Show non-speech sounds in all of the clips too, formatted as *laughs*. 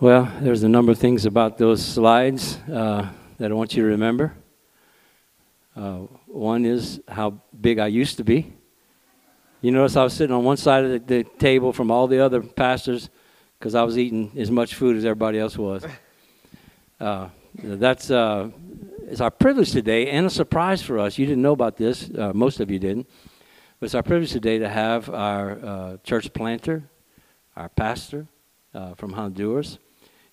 Well, there's a number of things about those slides uh, that I want you to remember. Uh, one is how big I used to be. You notice I was sitting on one side of the, the table from all the other pastors because I was eating as much food as everybody else was. *laughs* Uh, that's uh, it's our privilege today and a surprise for us. You didn't know about this, uh, most of you didn't. But it's our privilege today to have our uh, church planter, our pastor uh, from Honduras,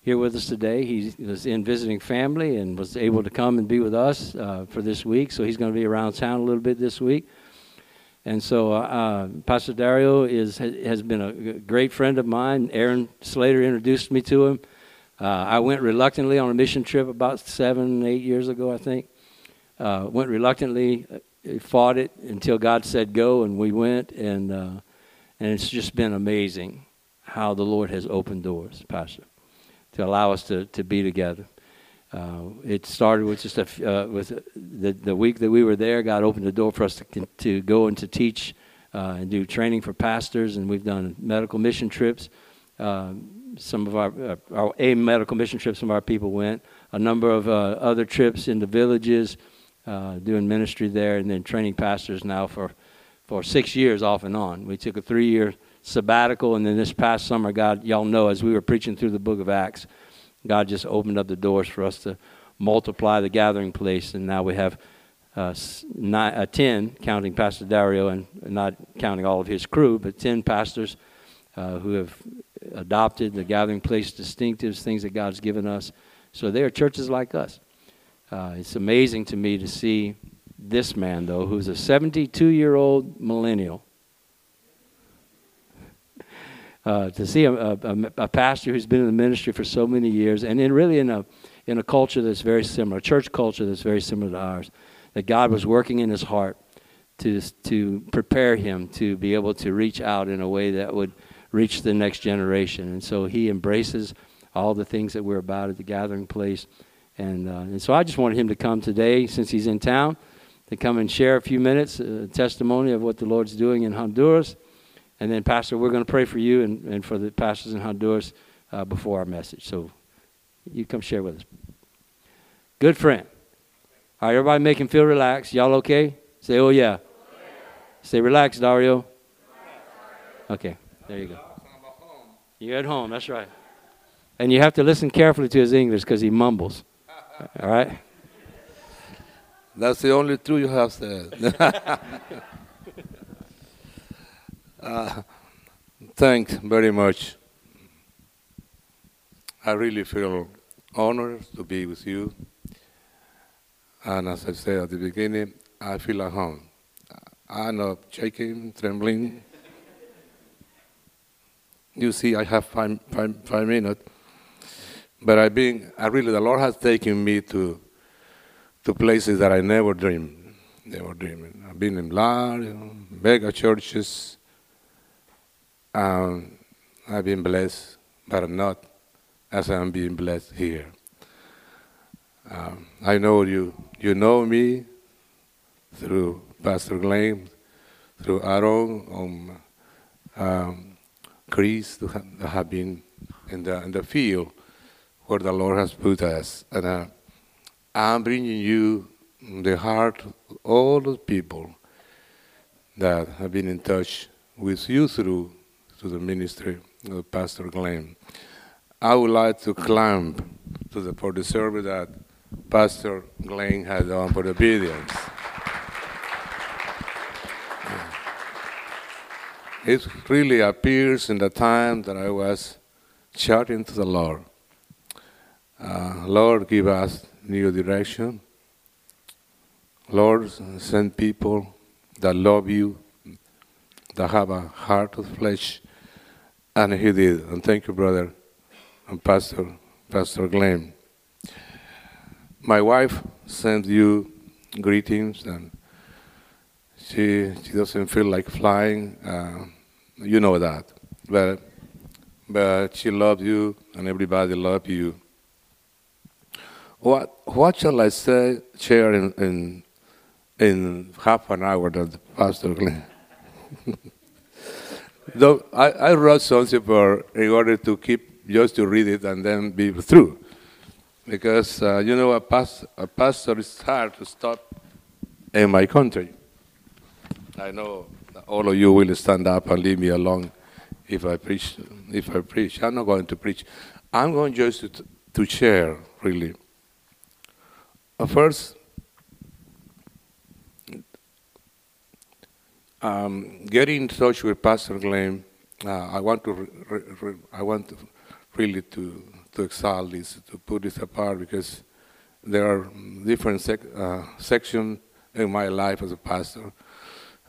here with us today. He was in visiting family and was able to come and be with us uh, for this week. So he's going to be around town a little bit this week. And so uh, uh Pastor Dario is has been a great friend of mine. Aaron Slater introduced me to him. Uh, I went reluctantly on a mission trip about seven, eight years ago, I think. Uh, went reluctantly, uh, fought it until God said go, and we went, and uh, and it's just been amazing how the Lord has opened doors, Pastor, to allow us to, to be together. Uh, it started with just a, uh, with the the week that we were there. God opened the door for us to to go and to teach uh, and do training for pastors, and we've done medical mission trips. Um, some of our, uh, our a medical mission trips, some of our people went. A number of uh, other trips into villages, uh, doing ministry there, and then training pastors now for, for six years off and on. We took a three year sabbatical, and then this past summer, God, y'all know, as we were preaching through the book of Acts, God just opened up the doors for us to multiply the gathering place, and now we have uh, nine, uh, 10, counting Pastor Dario and not counting all of his crew, but 10 pastors uh, who have adopted the gathering place distinctives, things that God's given us. So they are churches like us. Uh, it's amazing to me to see this man, though, who's a 72 year old millennial. Uh, to see a, a, a, pastor who's been in the ministry for so many years and in really in a, in a culture that's very similar, a church culture that's very similar to ours, that God was working in his heart to, to prepare him to be able to reach out in a way that would reach the next generation. And so he embraces all the things that we're about at the gathering place. And, uh, and so I just wanted him to come today, since he's in town, to come and share a few minutes, a testimony of what the Lord's doing in Honduras. And then, Pastor, we're going to pray for you and, and for the pastors in Honduras uh, before our message. So you come share with us. Good friend. All right, everybody make him feel relaxed. Y'all okay? Say, oh, yeah. Say, relax, Dario. Okay, there you go. You're at home, that's right. And you have to listen carefully to his English because he mumbles. All right? That's the only truth you have said. *laughs* uh, thanks very much. I really feel honored to be with you. And as I said at the beginning, I feel at home. I'm not shaking, trembling. You see, I have five, five, five minutes. But I've been, I really, the Lord has taken me to, to places that I never dreamed. Never dreamed. I've been in large, you know, mega churches. Um, I've been blessed, but not as I'm being blessed here. Um, I know you, you know me through Pastor Glenn, through Aaron, um, um, Chris to have been in the, in the field where the Lord has put us. And uh, I'm bringing you the heart of all the people that have been in touch with you through, through the ministry of Pastor Glenn. I would like to climb to the, for the service that Pastor Glenn had done for the obedience. It really appears in the time that I was shouting to the Lord. Uh, Lord, give us new direction. Lord, send people that love you, that have a heart of flesh. And he did. And thank you, brother and Pastor, Pastor Glenn. My wife sent you greetings, and she, she doesn't feel like flying. Uh, you know that. But, but she loved you, and everybody loved you. What, what shall I say, share in, in, in half an hour that Pastor Glenn? *laughs* Though I, I wrote something for, in order to keep just to read it and then be through. Because, uh, you know, a, past, a pastor is hard to stop in my country. I know all of you will stand up and leave me alone if I preach. If I preach, I'm not going to preach. I'm going just to, to share, really. Uh, first, um, getting in touch with Pastor Glenn, uh, I want to, re, re, I want to really to to exalt this, to put this apart, because there are different sec, uh, sections in my life as a pastor.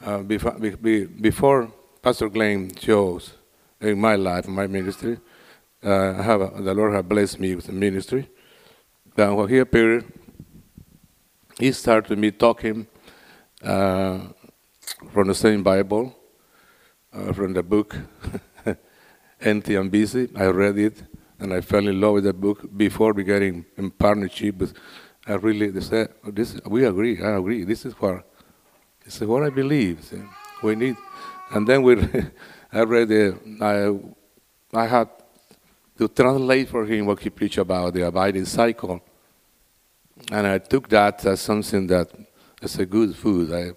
Uh, before, be, before Pastor Glenn chose in my life, my ministry, uh, have a, the Lord has blessed me with the ministry. Then when he appeared, he started me talking uh, from the same Bible, uh, from the book *laughs* Empty and Busy. I read it and I fell in love with the book before we getting in in partnership. I really they said, "This we agree. I agree. This is what this is what I believe. See? We need." And then we, *laughs* I read the I I had to translate for him what he preached about the abiding cycle, and I took that as something that is a good food. I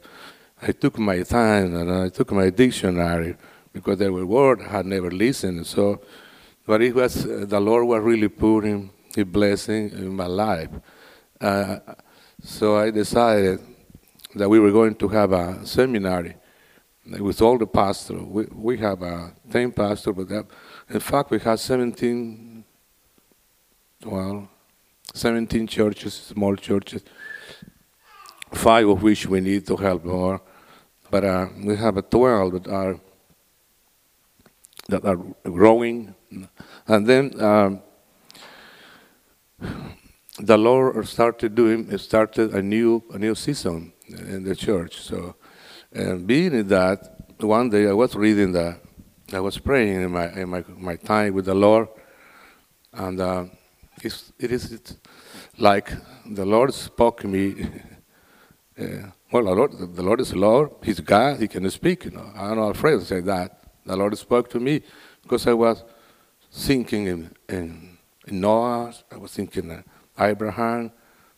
I took my time and I took my dictionary because there were words I had never listened. So, but it was the Lord was really putting His blessing in my life. Uh, so I decided that we were going to have a seminary with all the pastors. We, we have a 10 pastors, but that, in fact, we had 17, well, 17 churches, small churches, five of which we need to help more. But uh, we have a 12 that are that are growing, and then um, the Lord started doing started a new a new season in the church. So, and being in that, one day I was reading that, I was praying in my in my my time with the Lord, and uh, it's, it is like the Lord spoke to me. Uh, well, the Lord, the Lord is Lord. He's God. He can speak. You know, I know afraid to say that. The Lord spoke to me because I was thinking in, in, in Noah. I was thinking in Abraham,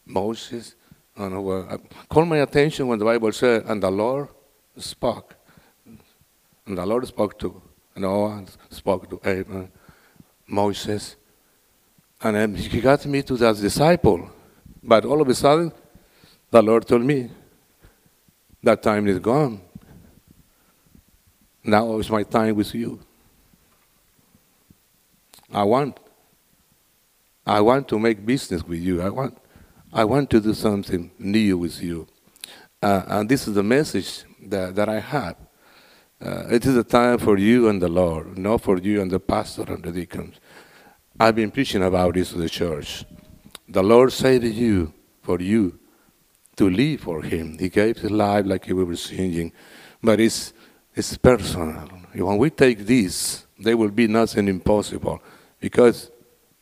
Moses. And uh, called my attention when the Bible said, "And the Lord spoke." And the Lord spoke to Noah, spoke to Abraham, Moses, and he got me to that disciple. But all of a sudden, the Lord told me, that time is gone. Now is my time with you. I want, I want to make business with you. I want, I want to do something new with you. Uh, and this is the message that, that I have. Uh, it is a time for you and the Lord, not for you and the pastor and the deacons. I've been preaching about this to the church. The Lord to you, for you, to live for Him. He gave His life like we were singing, but it's, it's personal. When we take this, there will be nothing impossible because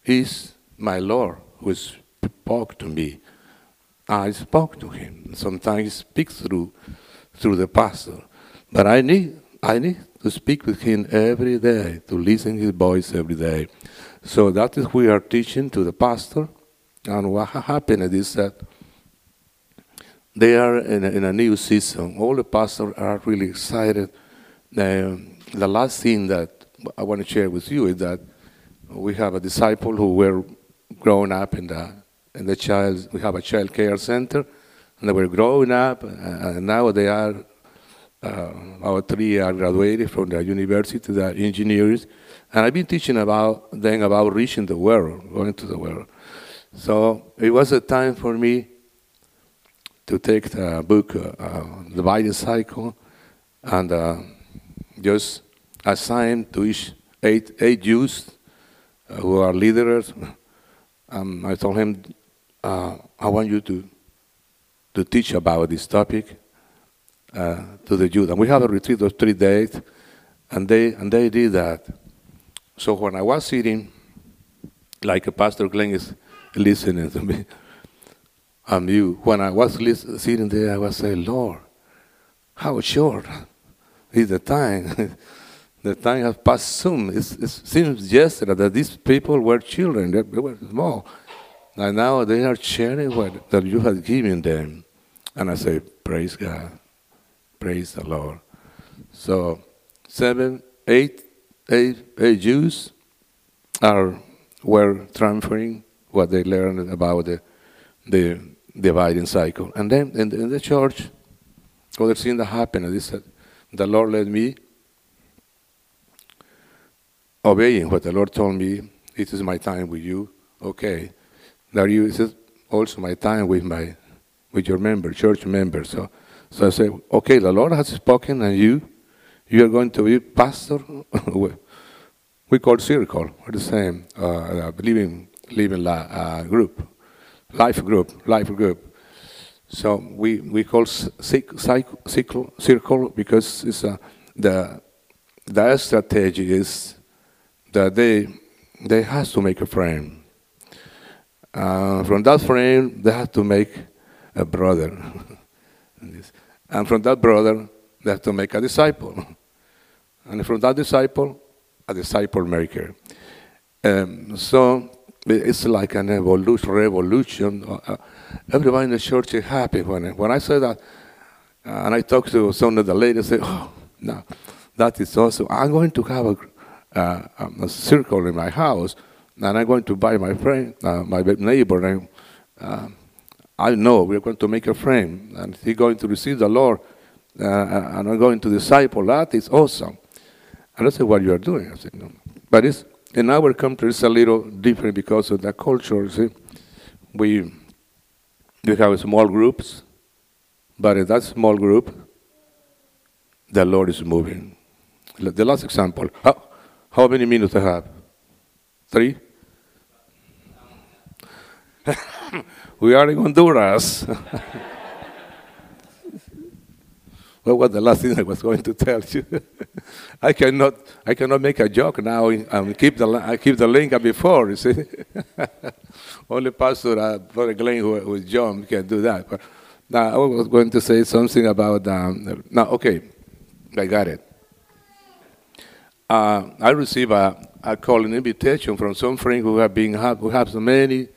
He's my Lord who spoke to me. I spoke to Him. Sometimes He speaks through, through the pastor, but I need, I need to speak with Him every day, to listen His voice every day. So that is we are teaching to the pastor, and what happened is that they are in a, in a new season. All the pastors are really excited. The, the last thing that I want to share with you is that we have a disciple who were growing up in the in the child. We have a child care center, and they were growing up, and now they are. Uh, our three are graduated from the university, they are engineers, and I've been teaching about them about reaching the world, going to the world. So it was a time for me to take the book, uh, uh, The Abiding Cycle, and uh, just assign to each eight, eight youth uh, who are leaders. Um, I told him, uh, I want you to, to teach about this topic uh, to the youth. And we have a retreat of three days, and they, and they did that. So when I was sitting, like a Pastor Glenn is listening to me, and you, when I was sitting there, I was saying, Lord, how short is the time *laughs* the time has passed soon. It's, it seems yesterday that these people were children, they, were small. And now they are sharing what that you have given them. And I say, Praise God. Praise the Lord. So, seven, eight, eight, eight Jews are were transferring what they learned about the, the abiding cycle. And then in the, in the church, other thing that happened, they said, the Lord led me obeying what the Lord told me. It is my time with you. Okay. Now you, it is also my time with my, with your member, church member. So, so I said, okay, the Lord has spoken, and you, you are going to be pastor. *laughs* we call circle. We're the same. Uh, living, living uh, group, life group, life group. So we, we call cycle, circle because it's a, the, the strategy is that they, they have to make a frame. Uh, from that frame, they have to make a brother. *laughs* and from that brother, they have to make a disciple. *laughs* And from that disciple, a disciple maker. Um, so it's like an evolution, revolution. Uh, everybody in the church is happy when when I say that, uh, and I talk to some of the ladies. Say, "Oh, no, that is awesome! I'm going to have a, uh, um, a circle in my house, and I'm going to buy my friend, uh, my neighbor, and uh, I know we're going to make a friend, and he's going to receive the Lord, uh, and I'm going to disciple. That is awesome." And I said, "What you are doing?" I said, "No, but it's." In our country, it's a little different because of the culture. See, we we have small groups, but in that small group, the Lord is moving. The last example. How, how many minutes I have? Three? *laughs* we are in Honduras. *laughs* What was the last thing I was going to tell you? *laughs* I cannot, I cannot make a joke now and keep the, I keep the link before, you see. *laughs* Only Pastor, uh, Brother Glenn, who, who is John, can do that. But now I was going to say something about, um, now, okay, I got it. Uh, I received a, call, an invitation from some friend who have been, who have so many,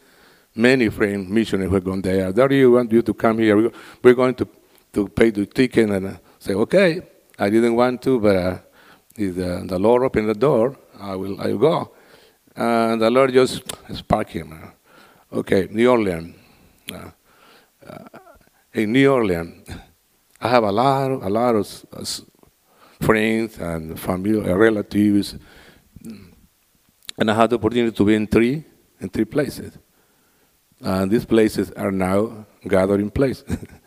many friends, missionaries who have gone there. There you want you to come here. We're going to to pay the ticket and uh, say, okay, I didn't want to, but uh, if the, the Lord opened the door, I will, I will go. And the Lord just sparked him. Uh, okay, New Orleans. Uh, uh, in New Orleans, I have a lot, a lot of friends and family, relatives, and I had the opportunity to be in three, in three places. And these places are now gathering places. *laughs*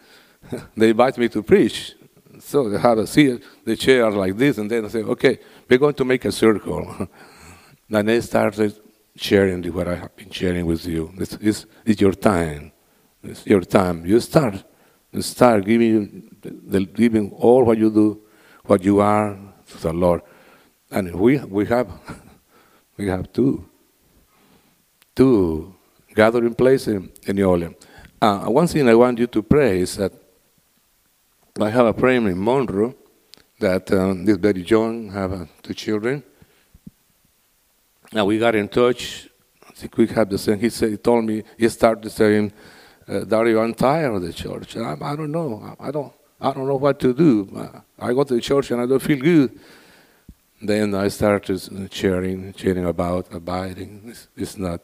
*laughs* they invite me to preach. So they have a seat, the chair like this, and then I say, okay, we're going to make a circle. *laughs* and they started sharing what I have been sharing with you. This is it's your time. It's your time. You start. You start giving, the, giving all what you do, what you are to the Lord. And we, we have *laughs* we have two, two gathering places in, in New Orleans. Uh, one thing I want you to pray is that I have a friend in Monroe that um, this very have uh, two children. Now we got in touch. I think we have the same. He said, he told me, he started saying, uh, Dario, I'm tired of the church. I, I don't know. I, I, don't. I don't know what to do. I go to the church and I don't feel good. Then I started sharing, sharing about abiding. It's, it's not.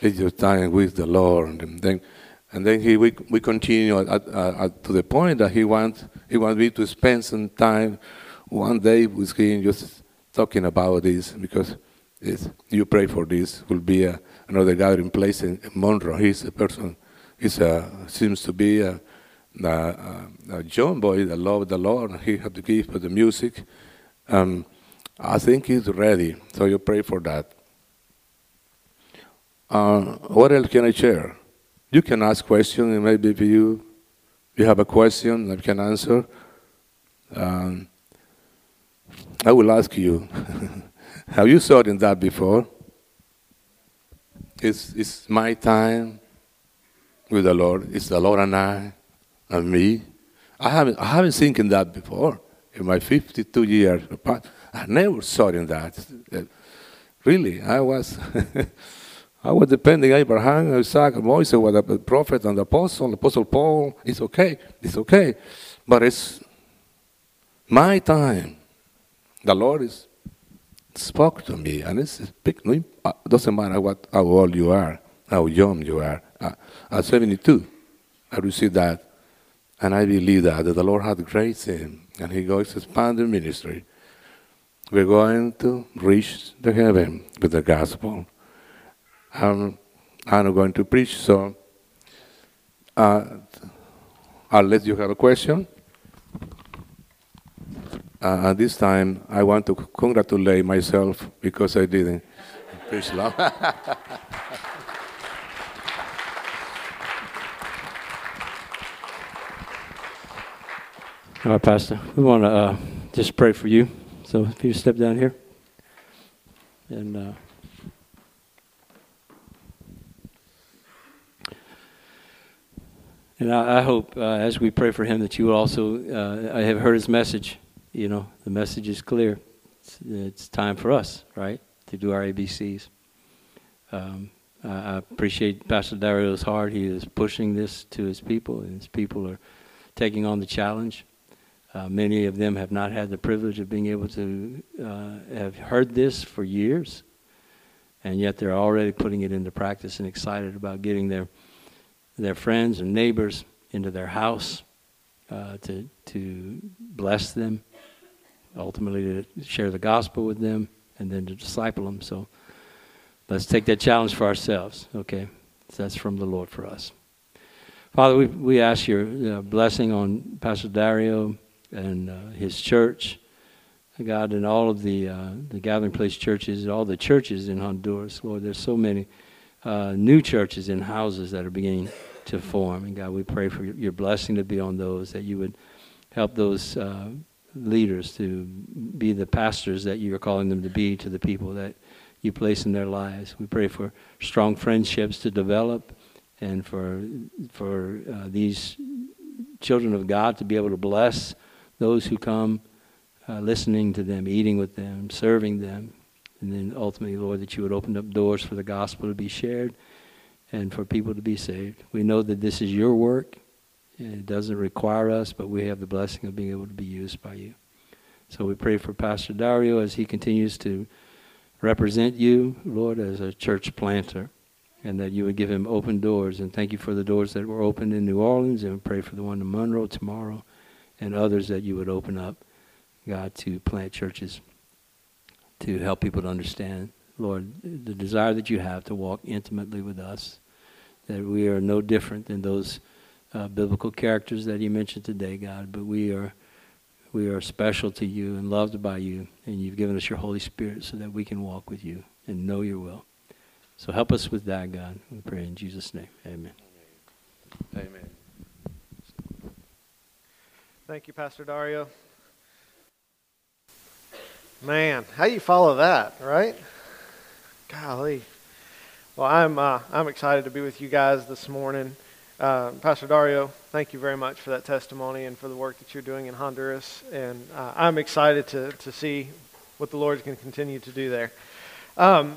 It's your time with the Lord. And then and then he, we, we continue at, at, at, to the point that he wants he wants me to spend some time one day with him just talking about this because you pray for this will be a, another gathering place in, Monroe. He's a person, he seems to be a, a, a John boy that loves the Lord. He has the gift for the music. Um, I think he's ready, so you pray for that. Uh, what else can I share? You can ask questions, and maybe if you, you have a question, I can answer. Um, I will ask you, *laughs* have you thought in that before? It's, it's my time with the Lord. It's the Lord and I and me. I haven't, I haven't thinking that before. In my 52 years, I never thought in that. Really, I was. *laughs* I was depending Abraham, Isaac, Moses, what the prophet and the apostle, Apostle Paul. It's okay. It's okay. But it's my time. The Lord is spoke to me, and it's big. No, uh, doesn't matter what how old you are, how young you are. Uh, at 72, I received that, and I believe that, that the Lord had grace in, him, and He goes expand the ministry. We're going to reach the heaven with the gospel. Um, I'm not going to preach, so uh, unless you have a question. Uh, this time, I want to congratulate myself because I didn't *laughs* preach long. *laughs* All right, Pastor. We want to uh, just pray for you. So if you step down here. And and I, I hope uh, as we pray for him that you will also. Uh, I have heard his message. You know, the message is clear. It's, it's time for us, right, to do our ABCs. Um, I, appreciate Pastor Dario's heart. He is pushing this to his people, and his people are taking on the challenge. Uh, many of them have not had the privilege of being able to uh, have heard this for years, and yet they're already putting it into practice and excited about getting their their friends and neighbors into their house uh, to to bless them, ultimately to share the gospel with them, and then to disciple them. So let's take that challenge for ourselves. Okay, so that's from the Lord for us. Father, we we ask your uh, blessing on Pastor Dario and uh, his church, God, and all of the uh, the gathering place churches, all the churches in Honduras, Lord. There's so many uh, new churches and houses that are beginning to form, and God, we pray for your blessing to be on those, that you would help those uh, leaders to be the pastors that you are calling them to be to the people that you place in their lives. We pray for strong friendships to develop, and for for uh, these children of God to be able to bless those who come uh, listening to them, eating with them, serving them. And then ultimately, Lord, that you would open up doors for the gospel to be shared and for people to be saved. We know that this is your work. And it doesn't require us, but we have the blessing of being able to be used by you. So we pray for Pastor Dario as he continues to represent you, Lord, as a church planter, and that you would give him open doors. And thank you for the doors that were opened in New Orleans, and we pray for the one in Monroe tomorrow and others that you would open up, God, to plant churches to help people to understand, Lord, the desire that you have to walk intimately with us, that we are no different than those uh, biblical characters that you mentioned today, God, but we are we are special to you and loved by you, and you've given us your Holy Spirit so that we can walk with you and know your will. So help us with that, God. We pray in Jesus' name. Amen. Amen. Thank you, Pastor Dario. Man, how do you follow that, right? Golly. Well, I'm uh, I'm excited to be with you guys this morning. Uh, Pastor Dario, thank you very much for that testimony and for the work that you're doing in Honduras. And uh, I'm excited to, to see what the Lord's going to continue to do there. Um,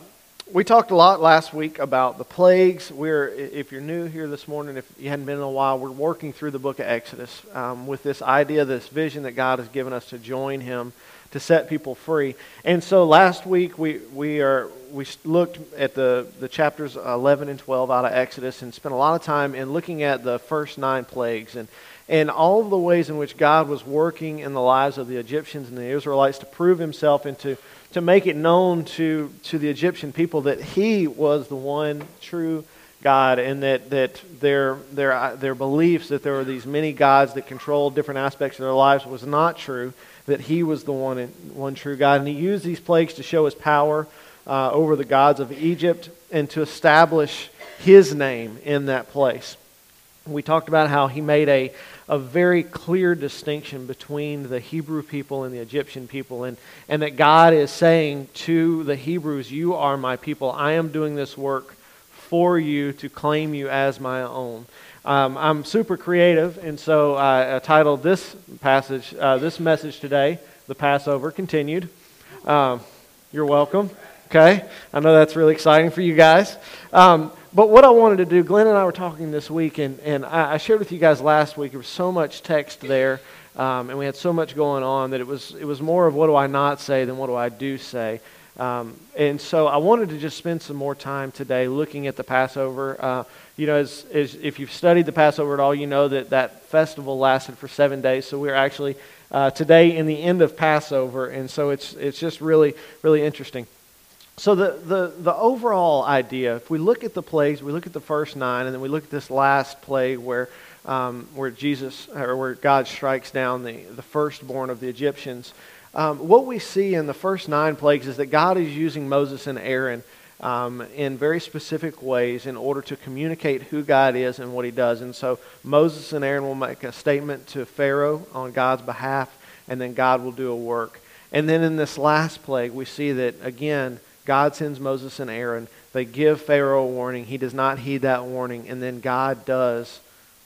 we talked a lot last week about the plagues. We're, if you're new here this morning, if you hadn't been in a while, we're working through the book of Exodus um, with this idea, this vision that God has given us to join Him to set people free. And so last week we we are we looked at the the chapters 11 and 12 out of Exodus and spent a lot of time in looking at the first nine plagues and and all of the ways in which God was working in the lives of the Egyptians and the Israelites to prove Himself and to to make it known to, to the Egyptian people that he was the one true God and that, that their, their, their beliefs that there were these many gods that controlled different aspects of their lives was not true, that he was the one, one true God. And he used these plagues to show his power uh, over the gods of Egypt and to establish his name in that place. We talked about how he made a, a very clear distinction between the Hebrew people and the Egyptian people, and, and that God is saying to the Hebrews, You are my people. I am doing this work for you to claim you as my own. Um, I'm super creative, and so I, I titled this passage, uh, this message today, The Passover Continued. Um, you're welcome. Okay? I know that's really exciting for you guys. Um, but what I wanted to do, Glenn and I were talking this week, and, and I, I shared with you guys last week. There was so much text there, um, and we had so much going on that it was, it was more of what do I not say than what do I do say. Um, and so I wanted to just spend some more time today looking at the Passover. Uh, you know, as, as, if you've studied the Passover at all, you know that that festival lasted for seven days. So we're actually uh, today in the end of Passover, and so it's it's just really really interesting. So the, the the overall idea, if we look at the plagues, we look at the first nine, and then we look at this last plague where um, where Jesus or where God strikes down the the firstborn of the Egyptians. Um, what we see in the first nine plagues is that God is using Moses and Aaron um, in very specific ways in order to communicate who God is and what he does. And so Moses and Aaron will make a statement to Pharaoh on God's behalf, and then God will do a work. And then in this last plague, we see that, again, God sends Moses and Aaron. They give Pharaoh a warning. He does not heed that warning. And then God does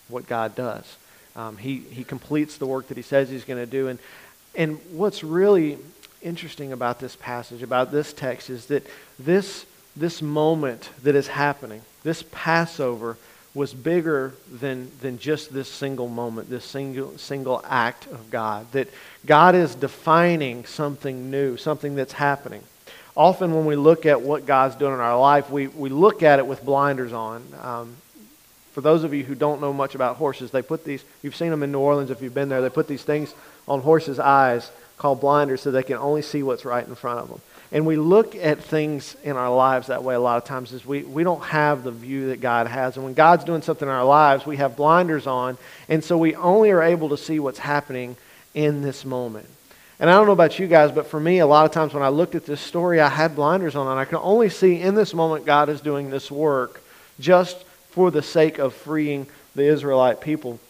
what God does. Um, he, he completes the work that he says he's going to do. And and what's really interesting about this passage, about this text, is that this, this moment that is happening, this Passover, was bigger than, than just this single moment, this single, single act of God. That God is defining something new, something that's happening. Often, when we look at what God's doing in our life, we, we look at it with blinders on. Um, for those of you who don't know much about horses, they put these, you've seen them in New Orleans if you've been there, they put these things on horses' eyes called blinders so they can only see what's right in front of them. And we look at things in our lives that way a lot of times is we, we don't have the view that God has. And when God's doing something in our lives, we have blinders on. And so we only are able to see what's happening in this moment. And I don't know about you guys, but for me, a lot of times when I looked at this story, I had blinders on. And I can only see in this moment God is doing this work just for the sake of freeing the Israelite people.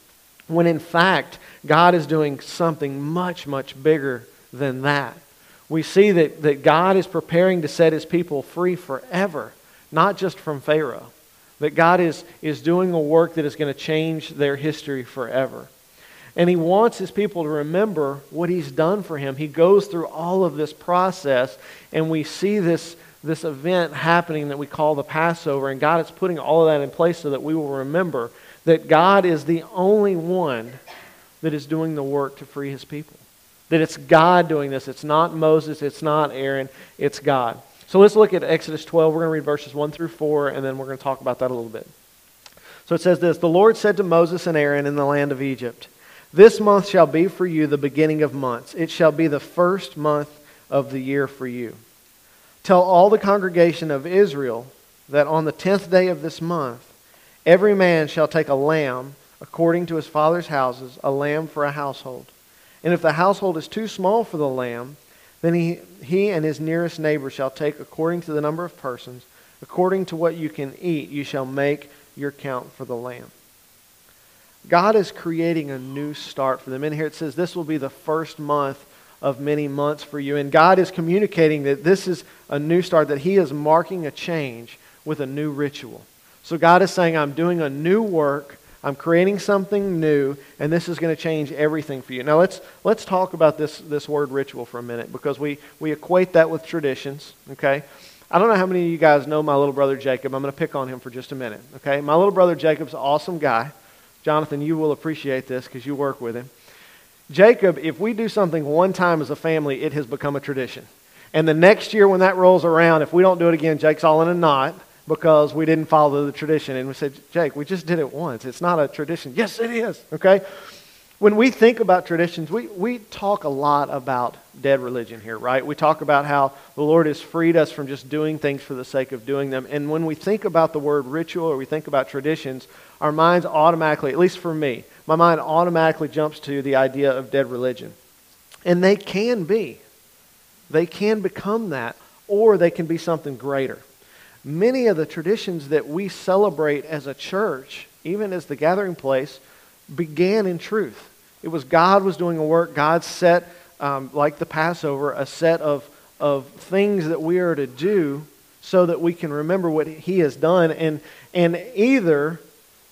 When in fact, God is doing something much, much bigger than that. We see that, that God is preparing to set his people free forever, not just from Pharaoh. That God is, is doing a work that is going to change their history forever. And he wants his people to remember what he's done for him. He goes through all of this process, and we see this, this event happening that we call the Passover. And God is putting all of that in place so that we will remember that God is the only one that is doing the work to free his people. That it's God doing this. It's not Moses, it's not Aaron, it's God. So let's look at Exodus 12. We're going to read verses 1 through 4, and then we're going to talk about that a little bit. So it says this The Lord said to Moses and Aaron in the land of Egypt, This month shall be for you the beginning of months. It shall be the first month of the year for you. Tell all the congregation of Israel that on the tenth day of this month, every man shall take a lamb according to his father's houses, a lamb for a household. And if the household is too small for the lamb, then he, he and his nearest neighbor shall take according to the number of persons, according to what you can eat, you shall make your count for the lamb. God is creating a new start for them. In here it says this will be the first month of many months for you. And God is communicating that this is a new start, that He is marking a change with a new ritual. So God is saying, I'm doing a new work I'm creating something new, and this is going to change everything for you. Now, let's, let's talk about this, this word ritual for a minute because we, we equate that with traditions, okay? I don't know how many of you guys know my little brother Jacob. I'm going to pick on him for just a minute, okay? My little brother Jacob's an awesome guy. Jonathan, you will appreciate this because you work with him. Jacob, if we do something one time as a family, it has become a tradition. And the next year when that rolls around, if we don't do it again, Jake's all in a knot because we didn't follow the tradition. And we said, Jake, we just did it once. It's not a tradition. Yes, it is. Okay? When we think about traditions, we, we talk a lot about dead religion here, right? We talk about how the Lord has freed us from just doing things for the sake of doing them. And when we think about the word ritual or we think about traditions, our minds automatically, at least for me, my mind automatically jumps to the idea of dead religion. And they can be. They can become that, or they can be something greater many of the traditions that we celebrate as a church, even as the gathering place, began in truth. It was God was doing a work. God set, um, like the Passover, a set of, of things that we are to do so that we can remember what He has done. And, and either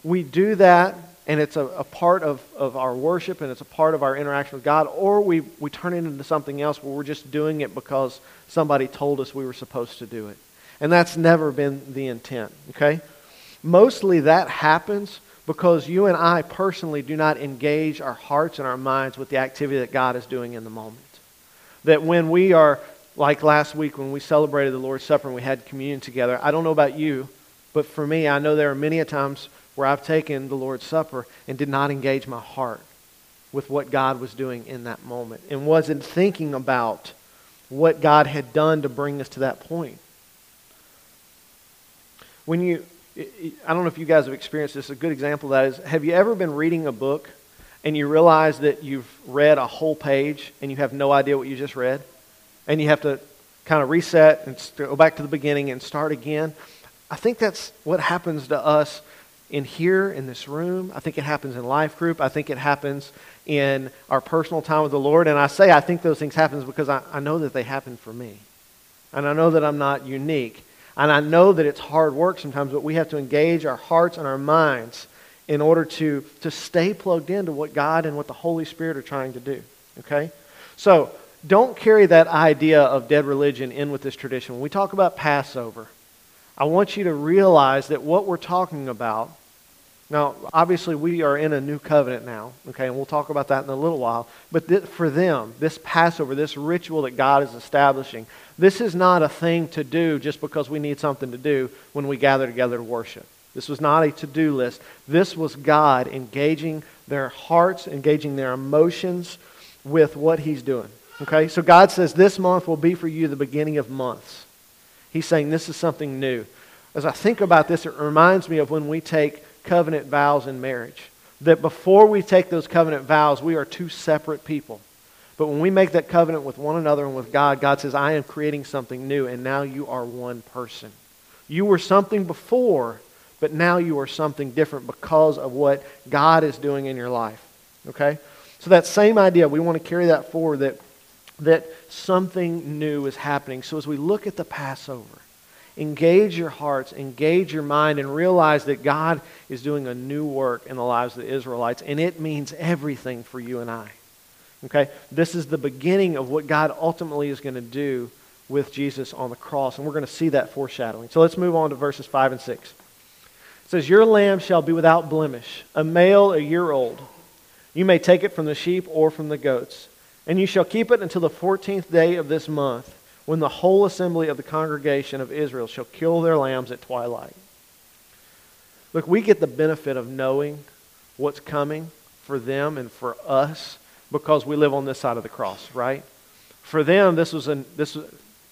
we do that and it's a, a part of, of our worship and it's a part of our interaction with God, or we, we turn it into something else where we're just doing it because somebody told us we were supposed to do it. And that's never been the intent, okay? Mostly that happens because you and I personally do not engage our hearts and our minds with the activity that God is doing in the moment. That when we are, like last week when we celebrated the Lord's Supper and we had communion together, I don't know about you, but for me, I know there are many a times where I've taken the Lord's Supper and did not engage my heart with what God was doing in that moment and wasn't thinking about what God had done to bring us to that point. When you, I don't know if you guys have experienced this, a good example of that is have you ever been reading a book and you realize that you've read a whole page and you have no idea what you just read? And you have to kind of reset and go back to the beginning and start again? I think that's what happens to us in here in this room. I think it happens in life group. I think it happens in our personal time with the Lord. And I say I think those things happen because I, I know that they happen for me. And I know that I'm not unique. And I know that it's hard work sometimes, but we have to engage our hearts and our minds in order to, to stay plugged into what God and what the Holy Spirit are trying to do. Okay? So don't carry that idea of dead religion in with this tradition. When we talk about Passover, I want you to realize that what we're talking about, now, obviously, we are in a new covenant now, okay, and we'll talk about that in a little while. But th- for them, this Passover, this ritual that God is establishing, this is not a thing to do just because we need something to do when we gather together to worship. This was not a to do list. This was God engaging their hearts, engaging their emotions with what He's doing. Okay? So God says this month will be for you the beginning of months. He's saying this is something new. As I think about this, it reminds me of when we take covenant vows in marriage. That before we take those covenant vows, we are two separate people. But when we make that covenant with one another and with God, God says, I am creating something new, and now you are one person. You were something before, but now you are something different because of what God is doing in your life. Okay? So that same idea, we want to carry that forward that, that something new is happening. So as we look at the Passover, engage your hearts, engage your mind, and realize that God is doing a new work in the lives of the Israelites, and it means everything for you and I. Okay? This is the beginning of what God ultimately is going to do with Jesus on the cross, and we're going to see that foreshadowing. So let's move on to verses 5 and 6. It says, Your lamb shall be without blemish, a male a year old. You may take it from the sheep or from the goats, and you shall keep it until the 14th day of this month, when the whole assembly of the congregation of Israel shall kill their lambs at twilight. Look, we get the benefit of knowing what's coming for them and for us because we live on this side of the cross, right? For them, this was an this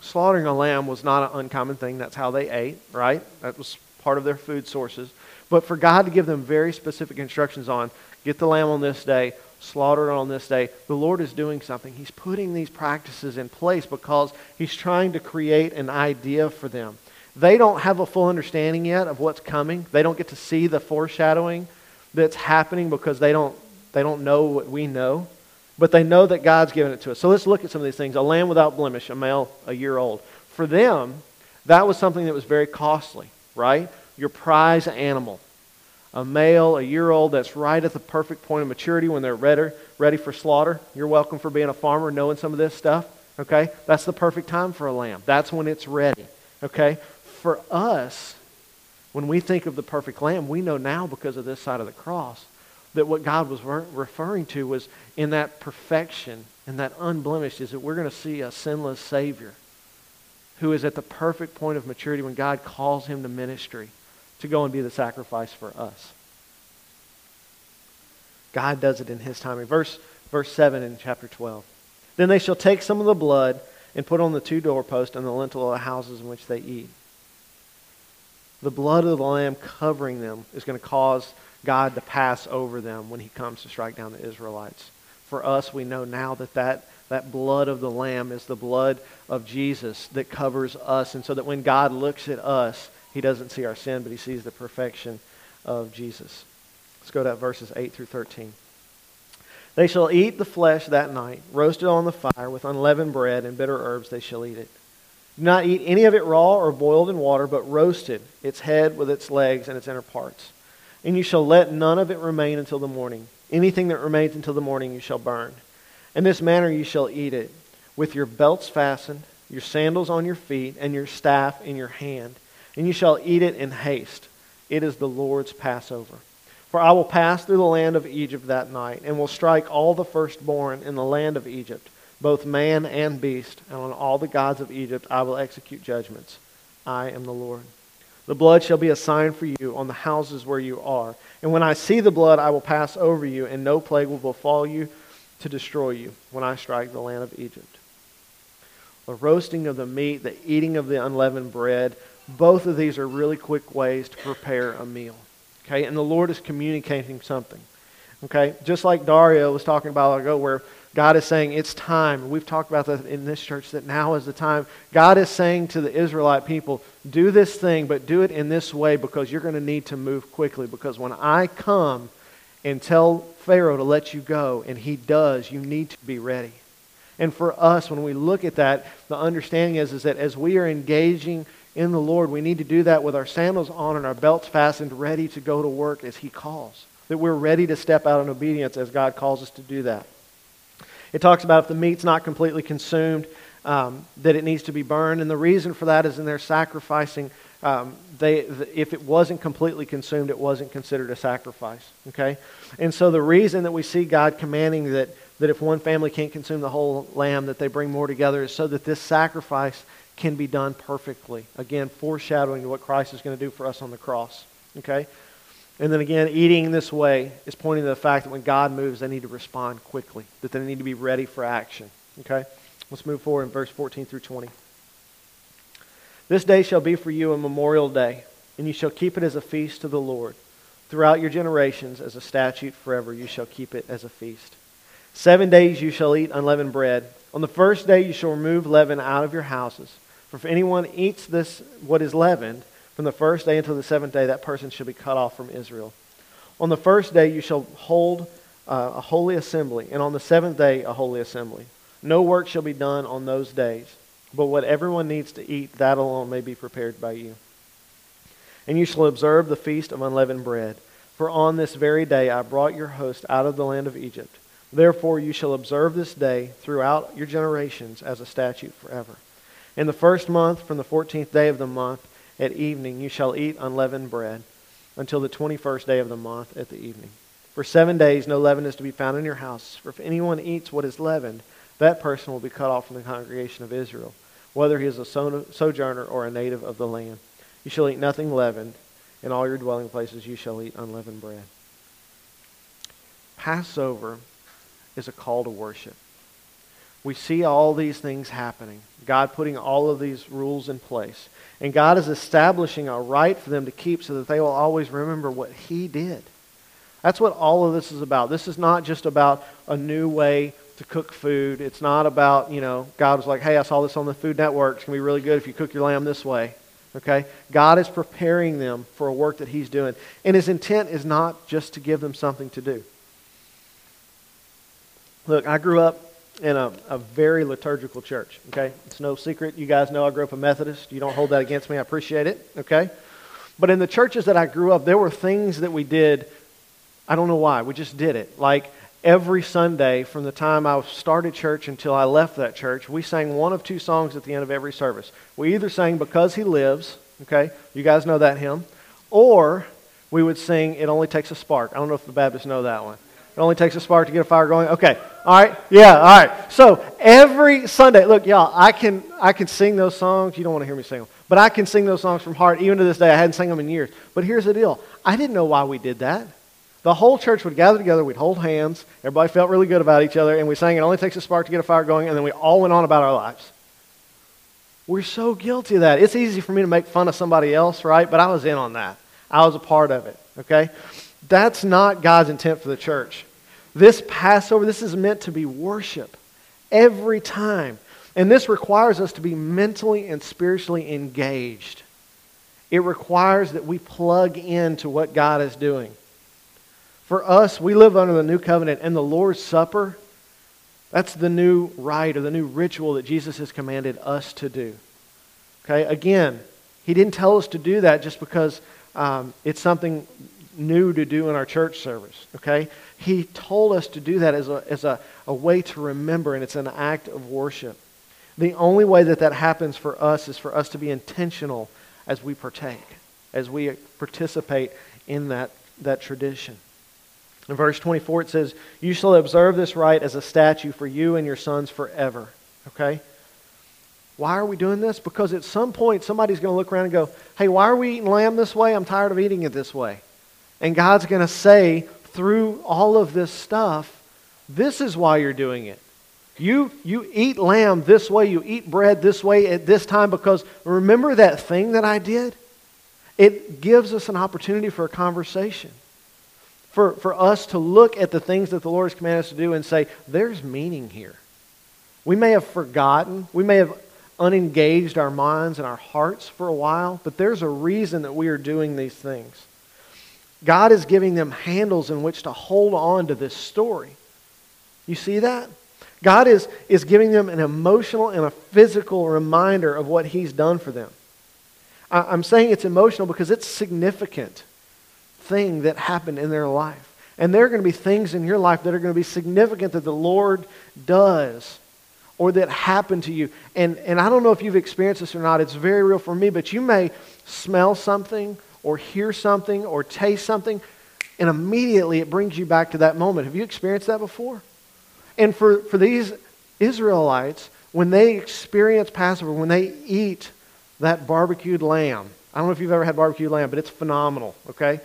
slaughtering a lamb was not an uncommon thing. That's how they ate, right? That was part of their food sources. But for God to give them very specific instructions on get the lamb on this day, slaughter it on this day, the Lord is doing something. He's putting these practices in place because He's trying to create an idea for them. They don't have a full understanding yet of what's coming. They don't get to see the foreshadowing that's happening because they don't, they don't know what we know but they know that God's given it to us. So let's look at some of these things. A lamb without blemish, a male a year old. For them, that was something that was very costly, right? Your prize animal. A male, a year old, that's right at the perfect point of maturity when they're ready, ready for slaughter. You're welcome for being a farmer, knowing some of this stuff. Okay? That's the perfect time for a lamb. That's when it's ready. Okay? For us, when we think of the perfect lamb, we know now because of this side of the cross that what God was referring to was in that perfection and that unblemished is that we're going to see a sinless Savior who is at the perfect point of maturity when God calls him to ministry to go and be the sacrifice for us. God does it in his timing. Verse, verse 7 in chapter 12. Then they shall take some of the blood and put on the two doorposts and the lintel of the houses in which they eat. The blood of the Lamb covering them is going to cause God to pass over them when he comes to strike down the Israelites. For us, we know now that that, that blood of the Lamb is the blood of Jesus that covers us. And so that when God looks at us, he doesn't see our sin, but he sees the perfection of Jesus. Let's go to verses 8 through 13. They shall eat the flesh that night, roasted on the fire, with unleavened bread and bitter herbs they shall eat it. Do not eat any of it raw or boiled in water, but roasted, its head with its legs and its inner parts and you shall let none of it remain until the morning. Anything that remains until the morning you shall burn. In this manner you shall eat it, with your belts fastened, your sandals on your feet, and your staff in your hand. And you shall eat it in haste. It is the Lord's Passover. For I will pass through the land of Egypt that night, and will strike all the firstborn in the land of Egypt, both man and beast, and on all the gods of Egypt I will execute judgments. I am the Lord. The blood shall be a sign for you on the houses where you are. And when I see the blood, I will pass over you, and no plague will befall you to destroy you when I strike the land of Egypt. The roasting of the meat, the eating of the unleavened bread, both of these are really quick ways to prepare a meal. Okay, and the Lord is communicating something. Okay, just like Dario was talking about ago, where God is saying it's time. We've talked about that in this church that now is the time. God is saying to the Israelite people, do this thing, but do it in this way because you're going to need to move quickly. Because when I come and tell Pharaoh to let you go, and he does, you need to be ready. And for us, when we look at that, the understanding is, is that as we are engaging in the Lord, we need to do that with our sandals on and our belts fastened, ready to go to work as He calls. That we're ready to step out in obedience as God calls us to do that. It talks about if the meat's not completely consumed, um, that it needs to be burned. And the reason for that is in their sacrificing, um, they, if it wasn't completely consumed, it wasn't considered a sacrifice. Okay? And so the reason that we see God commanding that, that if one family can't consume the whole lamb, that they bring more together is so that this sacrifice can be done perfectly. Again, foreshadowing what Christ is going to do for us on the cross. Okay? And then again, eating this way is pointing to the fact that when God moves, they need to respond quickly, that they need to be ready for action. Okay? Let's move forward in verse 14 through 20. This day shall be for you a memorial day, and you shall keep it as a feast to the Lord. Throughout your generations, as a statute forever, you shall keep it as a feast. Seven days you shall eat unleavened bread. On the first day you shall remove leaven out of your houses. For if anyone eats this, what is leavened, from the first day until the seventh day, that person shall be cut off from Israel. On the first day, you shall hold uh, a holy assembly, and on the seventh day, a holy assembly. No work shall be done on those days, but what everyone needs to eat, that alone may be prepared by you. And you shall observe the feast of unleavened bread. For on this very day I brought your host out of the land of Egypt. Therefore you shall observe this day throughout your generations as a statute forever. In the first month, from the fourteenth day of the month, at evening you shall eat unleavened bread until the 21st day of the month at the evening. For seven days no leaven is to be found in your house. For if anyone eats what is leavened, that person will be cut off from the congregation of Israel, whether he is a sojourner or a native of the land. You shall eat nothing leavened. In all your dwelling places you shall eat unleavened bread. Passover is a call to worship. We see all these things happening. God putting all of these rules in place. And God is establishing a rite for them to keep so that they will always remember what He did. That's what all of this is about. This is not just about a new way to cook food. It's not about, you know, God was like, hey, I saw this on the Food Network. It's going to be really good if you cook your lamb this way. Okay? God is preparing them for a work that He's doing. And His intent is not just to give them something to do. Look, I grew up in a, a very liturgical church. Okay, it's no secret. You guys know I grew up a Methodist. You don't hold that against me. I appreciate it. Okay, but in the churches that I grew up, there were things that we did. I don't know why. We just did it. Like every Sunday from the time I started church until I left that church, we sang one of two songs at the end of every service. We either sang Because He Lives, okay, you guys know that hymn, or we would sing It Only Takes a Spark. I don't know if the Baptists know that one. It only takes a spark to get a fire going. Okay. All right. Yeah. All right. So every Sunday, look, y'all, I can I can sing those songs. You don't want to hear me sing them, but I can sing those songs from heart. Even to this day, I hadn't sung them in years. But here's the deal: I didn't know why we did that. The whole church would gather together. We'd hold hands. Everybody felt really good about each other, and we sang "It Only Takes a Spark to Get a Fire Going," and then we all went on about our lives. We're so guilty of that. It's easy for me to make fun of somebody else, right? But I was in on that. I was a part of it. Okay. That's not God's intent for the church. This Passover, this is meant to be worship every time. And this requires us to be mentally and spiritually engaged. It requires that we plug into what God is doing. For us, we live under the new covenant, and the Lord's Supper, that's the new rite or the new ritual that Jesus has commanded us to do. Okay, again, He didn't tell us to do that just because um, it's something new to do in our church service, okay? He told us to do that as a, as a, a way to remember, and it's an act of worship. The only way that that happens for us is for us to be intentional as we partake, as we participate in that, that tradition. In verse 24, it says, You shall observe this rite as a statute for you and your sons forever. Okay? Why are we doing this? Because at some point, somebody's going to look around and go, Hey, why are we eating lamb this way? I'm tired of eating it this way. And God's going to say, through all of this stuff, this is why you're doing it. You, you eat lamb this way, you eat bread this way at this time because remember that thing that I did? It gives us an opportunity for a conversation. For, for us to look at the things that the Lord has commanded us to do and say, there's meaning here. We may have forgotten, we may have unengaged our minds and our hearts for a while, but there's a reason that we are doing these things. God is giving them handles in which to hold on to this story. You see that? God is, is giving them an emotional and a physical reminder of what He's done for them. I, I'm saying it's emotional because it's a significant thing that happened in their life. And there are going to be things in your life that are going to be significant that the Lord does or that happen to you. And, and I don't know if you've experienced this or not, it's very real for me, but you may smell something or hear something or taste something, and immediately it brings you back to that moment. Have you experienced that before? And for, for these Israelites, when they experience Passover, when they eat that barbecued lamb, I don't know if you've ever had barbecued lamb, but it's phenomenal, okay?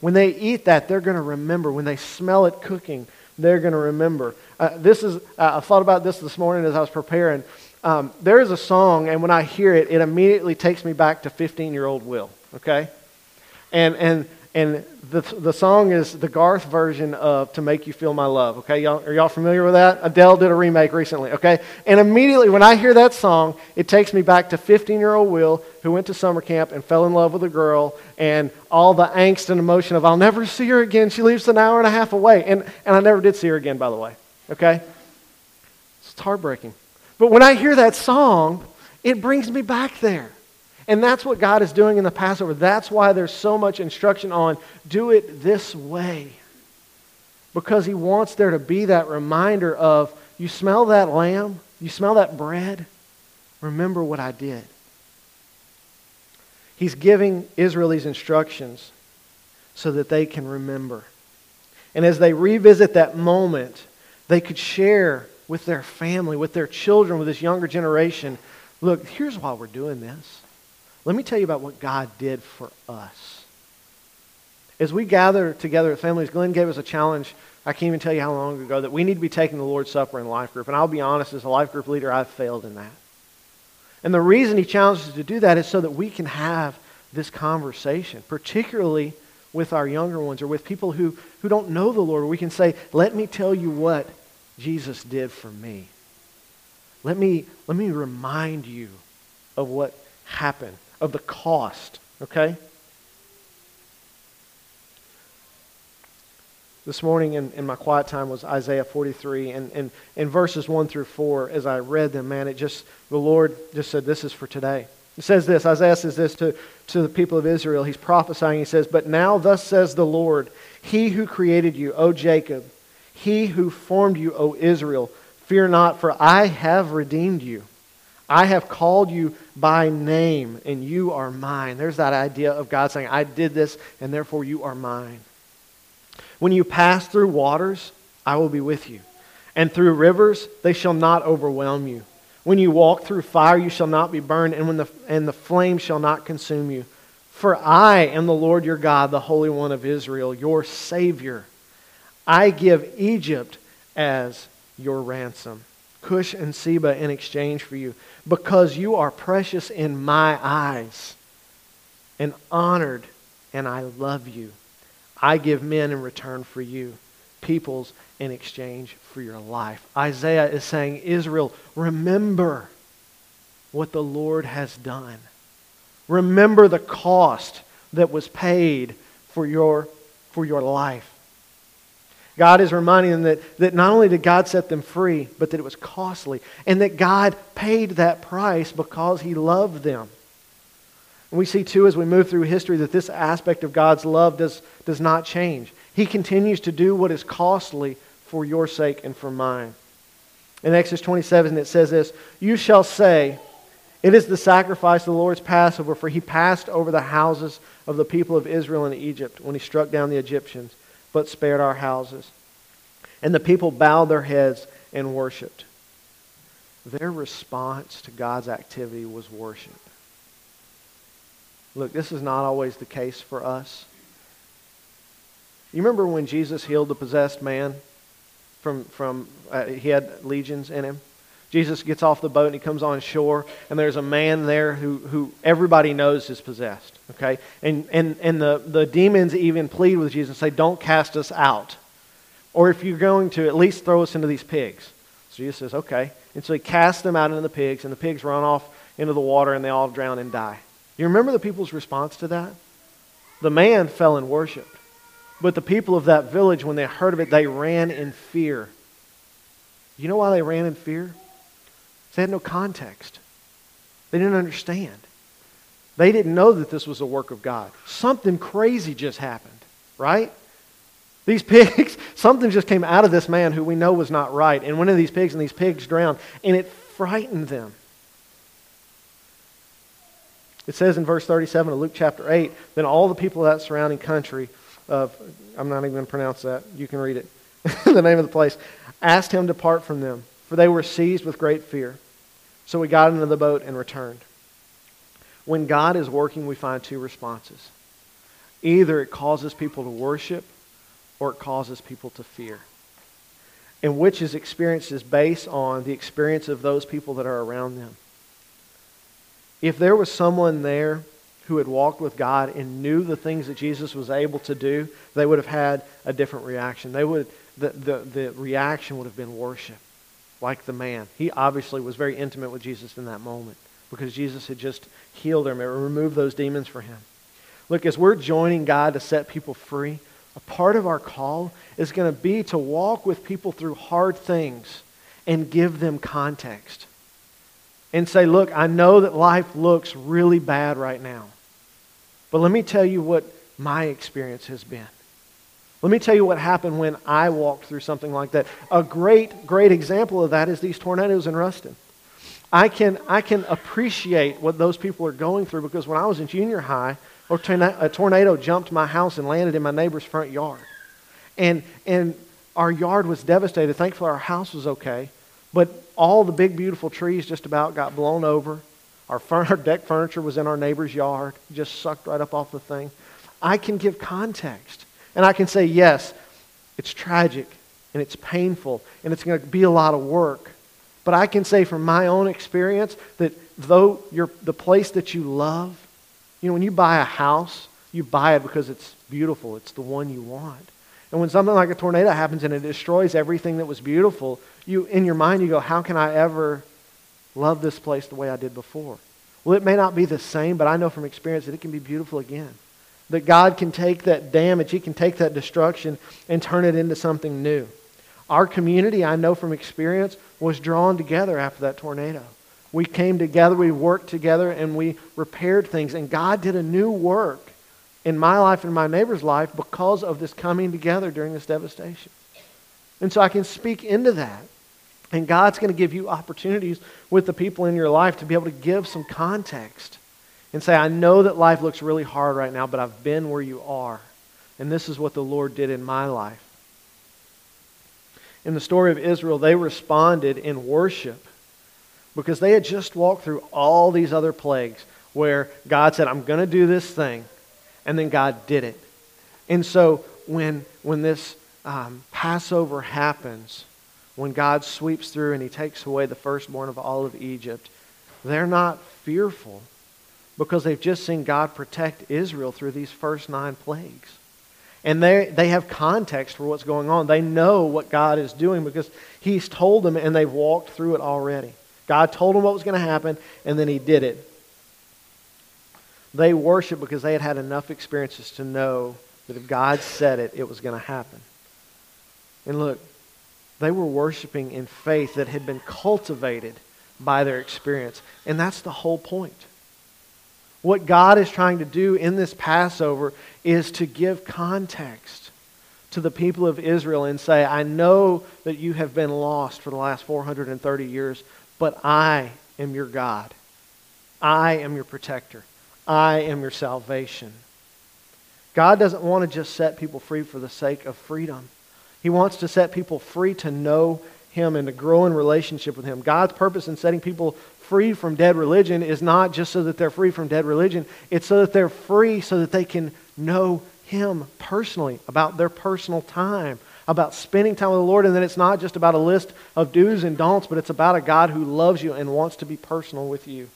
When they eat that, they're going to remember. When they smell it cooking, they're going to remember. Uh, this is, uh, I thought about this this morning as I was preparing. Um, there is a song, and when I hear it, it immediately takes me back to 15 year old Will, okay? And, and, and the, the song is the Garth version of To Make You Feel My Love. Okay, y'all, are y'all familiar with that? Adele did a remake recently. Okay, and immediately when I hear that song, it takes me back to 15 year old Will who went to summer camp and fell in love with a girl and all the angst and emotion of I'll never see her again. She lives an hour and a half away. And, and I never did see her again, by the way. Okay? It's heartbreaking. But when I hear that song, it brings me back there. And that's what God is doing in the Passover. That's why there's so much instruction on do it this way. Because He wants there to be that reminder of you smell that lamb, you smell that bread, remember what I did. He's giving Israel these instructions so that they can remember. And as they revisit that moment, they could share with their family, with their children, with this younger generation look, here's why we're doing this. Let me tell you about what God did for us. As we gather together as families, Glenn gave us a challenge. I can't even tell you how long ago that we need to be taking the Lord's Supper in life group. And I'll be honest, as a life group leader, I've failed in that. And the reason he challenges us to do that is so that we can have this conversation, particularly with our younger ones or with people who, who don't know the Lord. We can say, let me tell you what Jesus did for me. Let me, let me remind you of what happened of the cost, okay? This morning in, in my quiet time was Isaiah 43, and, and in verses 1 through 4, as I read them, man, it just, the Lord just said, This is for today. It says this Isaiah says this to, to the people of Israel. He's prophesying. He says, But now, thus says the Lord, He who created you, O Jacob, He who formed you, O Israel, fear not, for I have redeemed you. I have called you by name, and you are mine. There's that idea of God saying, I did this, and therefore you are mine. When you pass through waters, I will be with you. And through rivers, they shall not overwhelm you. When you walk through fire, you shall not be burned, and, when the, and the flame shall not consume you. For I am the Lord your God, the Holy One of Israel, your Savior. I give Egypt as your ransom. Cush and Seba in exchange for you, because you are precious in my eyes and honored, and I love you. I give men in return for you, peoples in exchange for your life. Isaiah is saying, Israel, remember what the Lord has done. Remember the cost that was paid for your, for your life. God is reminding them that, that not only did God set them free, but that it was costly, and that God paid that price because He loved them. And we see, too, as we move through history, that this aspect of God's love does, does not change. He continues to do what is costly for your sake and for mine. In Exodus 27, it says this You shall say, It is the sacrifice of the Lord's Passover, for he passed over the houses of the people of Israel in Egypt when he struck down the Egyptians, but spared our houses. And the people bowed their heads and worshiped. Their response to God's activity was worship. Look, this is not always the case for us. You remember when Jesus healed the possessed man from, from uh, he had legions in him? Jesus gets off the boat and he comes on shore, and there's a man there who, who everybody knows is possessed. Okay? And, and, and the, the demons even plead with Jesus and say, Don't cast us out. Or if you're going to, at least throw us into these pigs. So Jesus says, Okay. And so he casts them out into the pigs, and the pigs run off into the water, and they all drown and die. You remember the people's response to that? The man fell in worship. But the people of that village, when they heard of it, they ran in fear. You know why they ran in fear? They had no context. They didn't understand. They didn't know that this was a work of God. Something crazy just happened, right? These *laughs* pigs, something just came out of this man who we know was not right, and one of these pigs, and these pigs drowned, and it frightened them. It says in verse 37 of Luke chapter 8, then all the people of that surrounding country of, I'm not even going to pronounce that, you can read it, *laughs* the name of the place, asked him to depart from them, for they were seized with great fear. So we got into the boat and returned. When God is working, we find two responses. Either it causes people to worship or it causes people to fear. And which is experienced is based on the experience of those people that are around them. If there was someone there who had walked with God and knew the things that Jesus was able to do, they would have had a different reaction. They would, the, the, the reaction would have been worship like the man. He obviously was very intimate with Jesus in that moment because Jesus had just healed him and removed those demons for him. Look, as we're joining God to set people free, a part of our call is going to be to walk with people through hard things and give them context. And say, look, I know that life looks really bad right now. But let me tell you what my experience has been. Let me tell you what happened when I walked through something like that. A great, great example of that is these tornadoes in Ruston. I can, I can appreciate what those people are going through because when I was in junior high, a tornado jumped my house and landed in my neighbor's front yard. And, and our yard was devastated. Thankfully, our house was okay. But all the big, beautiful trees just about got blown over. Our, *laughs* our deck furniture was in our neighbor's yard, just sucked right up off the thing. I can give context. And I can say, yes, it's tragic and it's painful and it's going to be a lot of work. But I can say from my own experience that though you're the place that you love, you know, when you buy a house, you buy it because it's beautiful. It's the one you want. And when something like a tornado happens and it destroys everything that was beautiful, you in your mind you go, how can I ever love this place the way I did before? Well, it may not be the same, but I know from experience that it can be beautiful again. That God can take that damage, He can take that destruction and turn it into something new. Our community, I know from experience, was drawn together after that tornado. We came together, we worked together, and we repaired things. And God did a new work in my life and my neighbor's life because of this coming together during this devastation. And so I can speak into that. And God's going to give you opportunities with the people in your life to be able to give some context and say, I know that life looks really hard right now, but I've been where you are. And this is what the Lord did in my life. In the story of Israel, they responded in worship because they had just walked through all these other plagues where God said, I'm going to do this thing. And then God did it. And so when, when this um, Passover happens, when God sweeps through and he takes away the firstborn of all of Egypt, they're not fearful because they've just seen God protect Israel through these first nine plagues. And they, they have context for what's going on. They know what God is doing because He's told them and they've walked through it already. God told them what was going to happen and then He did it. They worship because they had had enough experiences to know that if God said it, it was going to happen. And look, they were worshiping in faith that had been cultivated by their experience. And that's the whole point. What God is trying to do in this Passover is to give context to the people of Israel and say, I know that you have been lost for the last 430 years, but I am your God. I am your protector. I am your salvation. God doesn't want to just set people free for the sake of freedom. He wants to set people free to know Him and to grow in relationship with Him. God's purpose in setting people free from dead religion is not just so that they're free from dead religion, it's so that they're free so that they can know Him personally, about their personal time, about spending time with the Lord. And then it's not just about a list of do's and don'ts, but it's about a God who loves you and wants to be personal with you.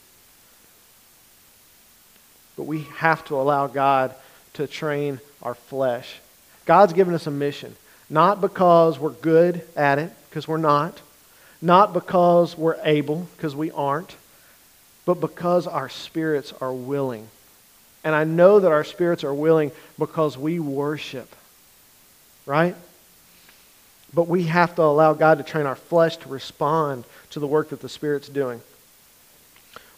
But we have to allow God to train our flesh. God's given us a mission, not because we're good at it, because we're not, not because we're able, because we aren't, but because our spirits are willing. And I know that our spirits are willing because we worship, right? But we have to allow God to train our flesh to respond to the work that the Spirit's doing.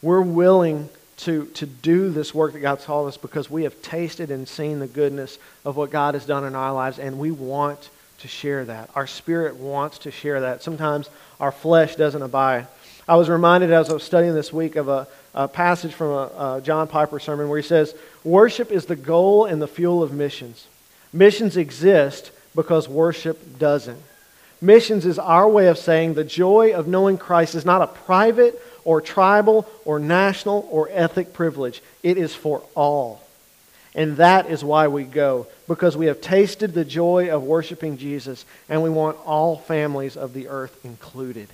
We're willing to, to do this work that God's called us because we have tasted and seen the goodness of what God has done in our lives, and we want to share that. Our spirit wants to share that. Sometimes our flesh doesn't abide. I was reminded as I was studying this week of a, a passage from a, a John Piper sermon where he says, Worship is the goal and the fuel of missions. Missions exist because worship doesn't. Missions is our way of saying the joy of knowing Christ is not a private or tribal or national or ethnic privilege. It is for all. And that is why we go, because we have tasted the joy of worshiping Jesus, and we want all families of the earth included.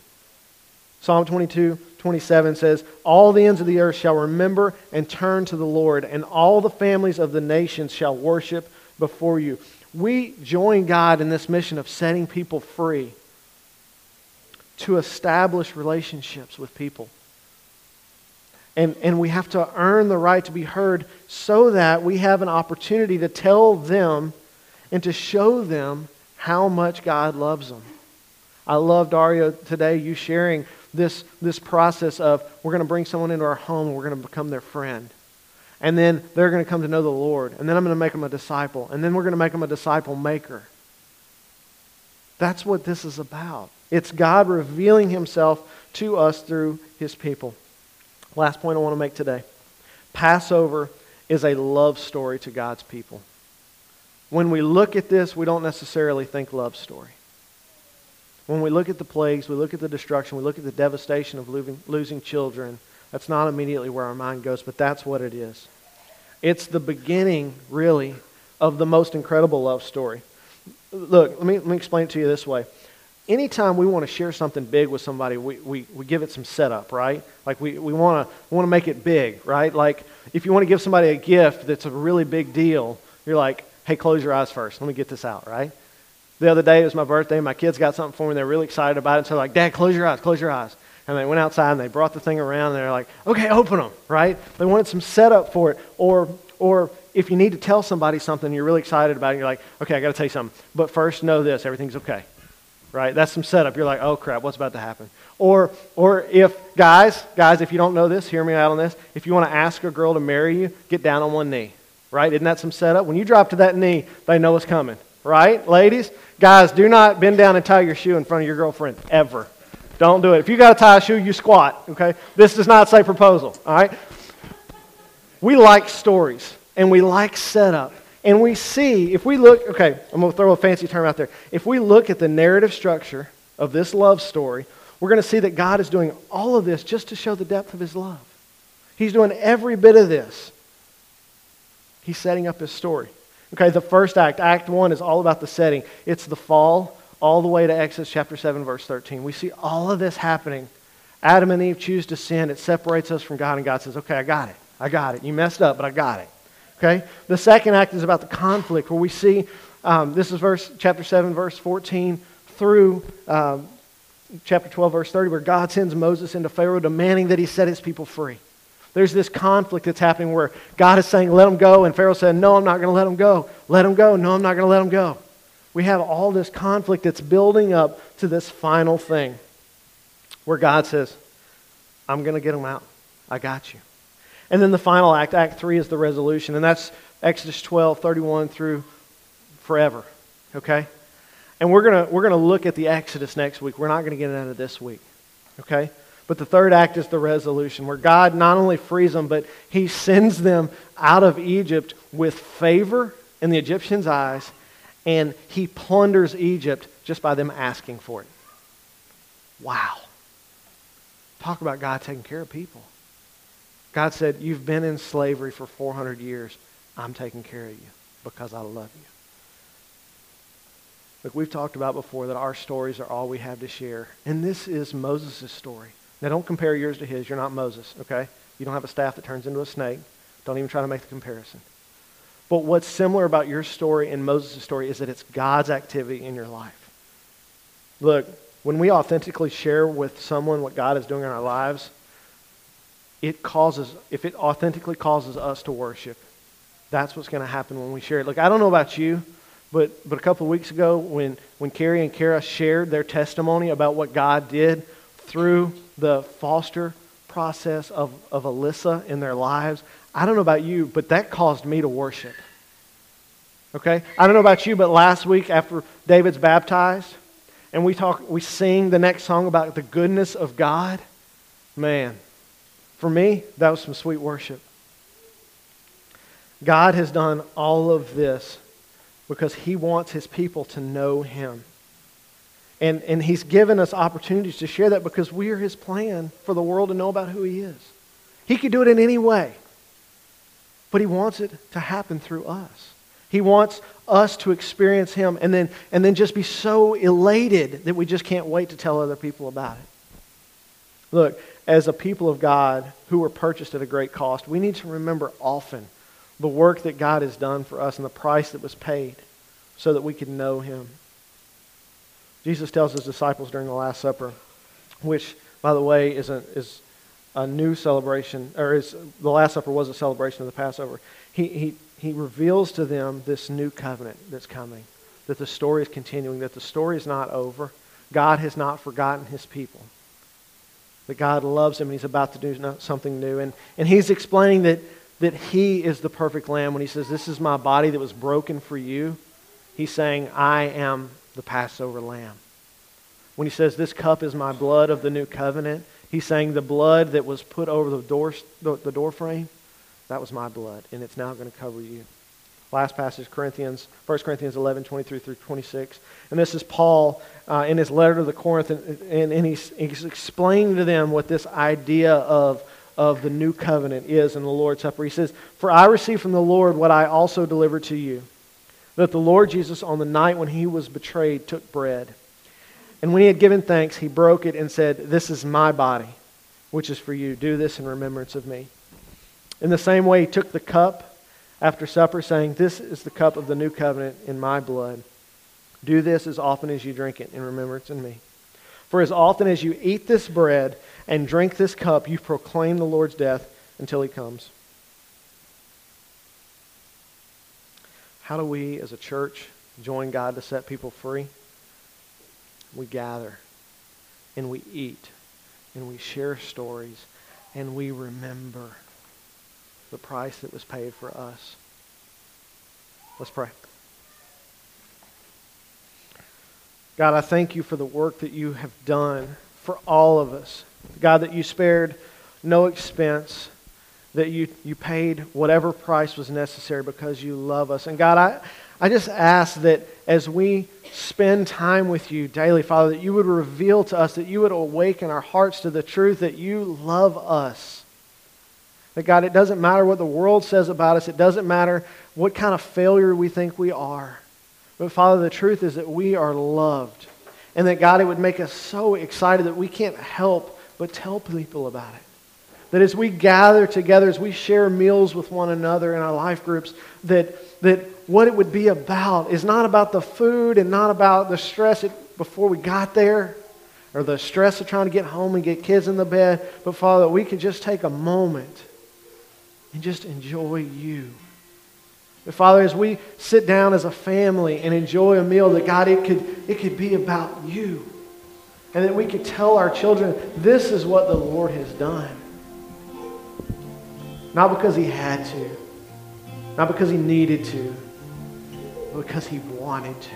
Psalm 22, 27 says, All the ends of the earth shall remember and turn to the Lord, and all the families of the nations shall worship before you. We join God in this mission of setting people free to establish relationships with people. And, and we have to earn the right to be heard so that we have an opportunity to tell them and to show them how much God loves them. I love, Dario, today you sharing this, this process of we're going to bring someone into our home and we're going to become their friend. And then they're going to come to know the Lord. And then I'm going to make them a disciple. And then we're going to make them a disciple maker. That's what this is about. It's God revealing himself to us through his people. Last point I want to make today Passover is a love story to God's people. When we look at this, we don't necessarily think love story. When we look at the plagues, we look at the destruction, we look at the devastation of losing, children, that's not immediately where our mind goes, but that's what it is. It's the beginning, really, of the most incredible love story. Look, let me, let me explain it to you this way anytime we want to share something big with somebody, we, we, we give it some setup, right? Like we, we want to want to make it big, right? Like if you want to give somebody a gift that's a really big deal, you're like, hey, close your eyes first. Let me get this out, right? The other day, it was my birthday. My kids got something for me. They're really excited about it. So they're like, Dad, close your eyes, close your eyes. And they went outside and they brought the thing around and they're like, okay, open them, right? They wanted some setup for it. Or, or if you need to tell somebody something you're really excited about, it, you're like, okay, I got to tell you something. But first, know this everything's okay, right? That's some setup. You're like, oh crap, what's about to happen? Or, or if, guys, guys, if you don't know this, hear me out on this. If you want to ask a girl to marry you, get down on one knee, right? Isn't that some setup? When you drop to that knee, they know what's coming, right? Ladies, guys, do not bend down and tie your shoe in front of your girlfriend, ever. Don't do it. If you got to tie a shoe, you squat, okay? This does not say proposal, all right? We like stories and we like setup. And we see, if we look, okay, I'm going to throw a fancy term out there. If we look at the narrative structure of this love story, we're going to see that God is doing all of this just to show the depth of his love. He's doing every bit of this. He's setting up his story. Okay, the first act, Act 1, is all about the setting. It's the fall all the way to Exodus chapter 7, verse 13. We see all of this happening. Adam and Eve choose to sin. It separates us from God, and God says, Okay, I got it. I got it. You messed up, but I got it. Okay? The second act is about the conflict, where we see um, this is verse chapter 7, verse 14 through um, chapter 12, verse 30, where God sends Moses into Pharaoh demanding that he set his people free. There's this conflict that's happening where God is saying, let them go, and Pharaoh said, no, I'm not going to let them go. Let them go. No, I'm not going to let them go. We have all this conflict that's building up to this final thing where God says, I'm going to get them out. I got you. And then the final act, Act 3, is the resolution. And that's Exodus 12, 31 through forever. Okay? And we're going we're to look at the Exodus next week. We're not going to get into this week. Okay? But the third act is the resolution, where God not only frees them, but He sends them out of Egypt with favor in the Egyptians' eyes, and He plunders Egypt just by them asking for it. Wow. Talk about God taking care of people. God said, You've been in slavery for 400 years. I'm taking care of you because I love you. Look, we've talked about before that our stories are all we have to share. And this is Moses' story. Now, don't compare yours to his. You're not Moses, okay? You don't have a staff that turns into a snake. Don't even try to make the comparison. But what's similar about your story and Moses' story is that it's God's activity in your life. Look, when we authentically share with someone what God is doing in our lives, it causes, if it authentically causes us to worship, that's what's going to happen when we share it. Look, I don't know about you, but, but a couple of weeks ago when, when Carrie and Kara shared their testimony about what God did through the foster process of, of Alyssa in their lives, I don't know about you, but that caused me to worship. Okay? I don't know about you, but last week after David's baptized, and we talk we sing the next song about the goodness of God, man, for me, that was some sweet worship. God has done all of this because he wants his people to know him. And, and he's given us opportunities to share that because we are his plan for the world to know about who he is. He could do it in any way, but he wants it to happen through us. He wants us to experience him and then, and then just be so elated that we just can't wait to tell other people about it. Look, as a people of God who were purchased at a great cost, we need to remember often the work that God has done for us and the price that was paid so that we could know him. Jesus tells his disciples during the Last Supper, which, by the way, is a, is a new celebration, or is, the Last Supper was a celebration of the Passover. He, he, he reveals to them this new covenant that's coming, that the story is continuing, that the story is not over. God has not forgotten his people. That God loves him and he's about to do something new. And, and he's explaining that, that he is the perfect lamb when he says, This is my body that was broken for you. He's saying, I am the Passover lamb. When he says, This cup is my blood of the new covenant, he's saying, The blood that was put over the door, the, the door frame, that was my blood, and it's now going to cover you. Last passage, Corinthians, 1 Corinthians 11, 23 through 26. And this is Paul uh, in his letter to the Corinth, and, and, and he's, he's explaining to them what this idea of, of the new covenant is in the Lord's Supper. He says, For I received from the Lord what I also delivered to you that the Lord Jesus, on the night when he was betrayed, took bread. And when he had given thanks, he broke it and said, This is my body, which is for you. Do this in remembrance of me. In the same way, he took the cup after supper, saying, This is the cup of the new covenant in my blood. Do this as often as you drink it in remembrance of me. For as often as you eat this bread and drink this cup, you proclaim the Lord's death until he comes. How do we as a church join God to set people free? We gather and we eat and we share stories and we remember the price that was paid for us. Let's pray. God, I thank you for the work that you have done for all of us. God, that you spared no expense that you, you paid whatever price was necessary because you love us. And God, I, I just ask that as we spend time with you daily, Father, that you would reveal to us, that you would awaken our hearts to the truth that you love us. That God, it doesn't matter what the world says about us, it doesn't matter what kind of failure we think we are. But Father, the truth is that we are loved. And that God, it would make us so excited that we can't help but tell people about it. That as we gather together, as we share meals with one another in our life groups, that, that what it would be about is not about the food and not about the stress before we got there or the stress of trying to get home and get kids in the bed, but Father, we could just take a moment and just enjoy you. But Father, as we sit down as a family and enjoy a meal, that God, it could, it could be about you. And that we could tell our children, this is what the Lord has done. Not because he had to, not because he needed to, but because he wanted to.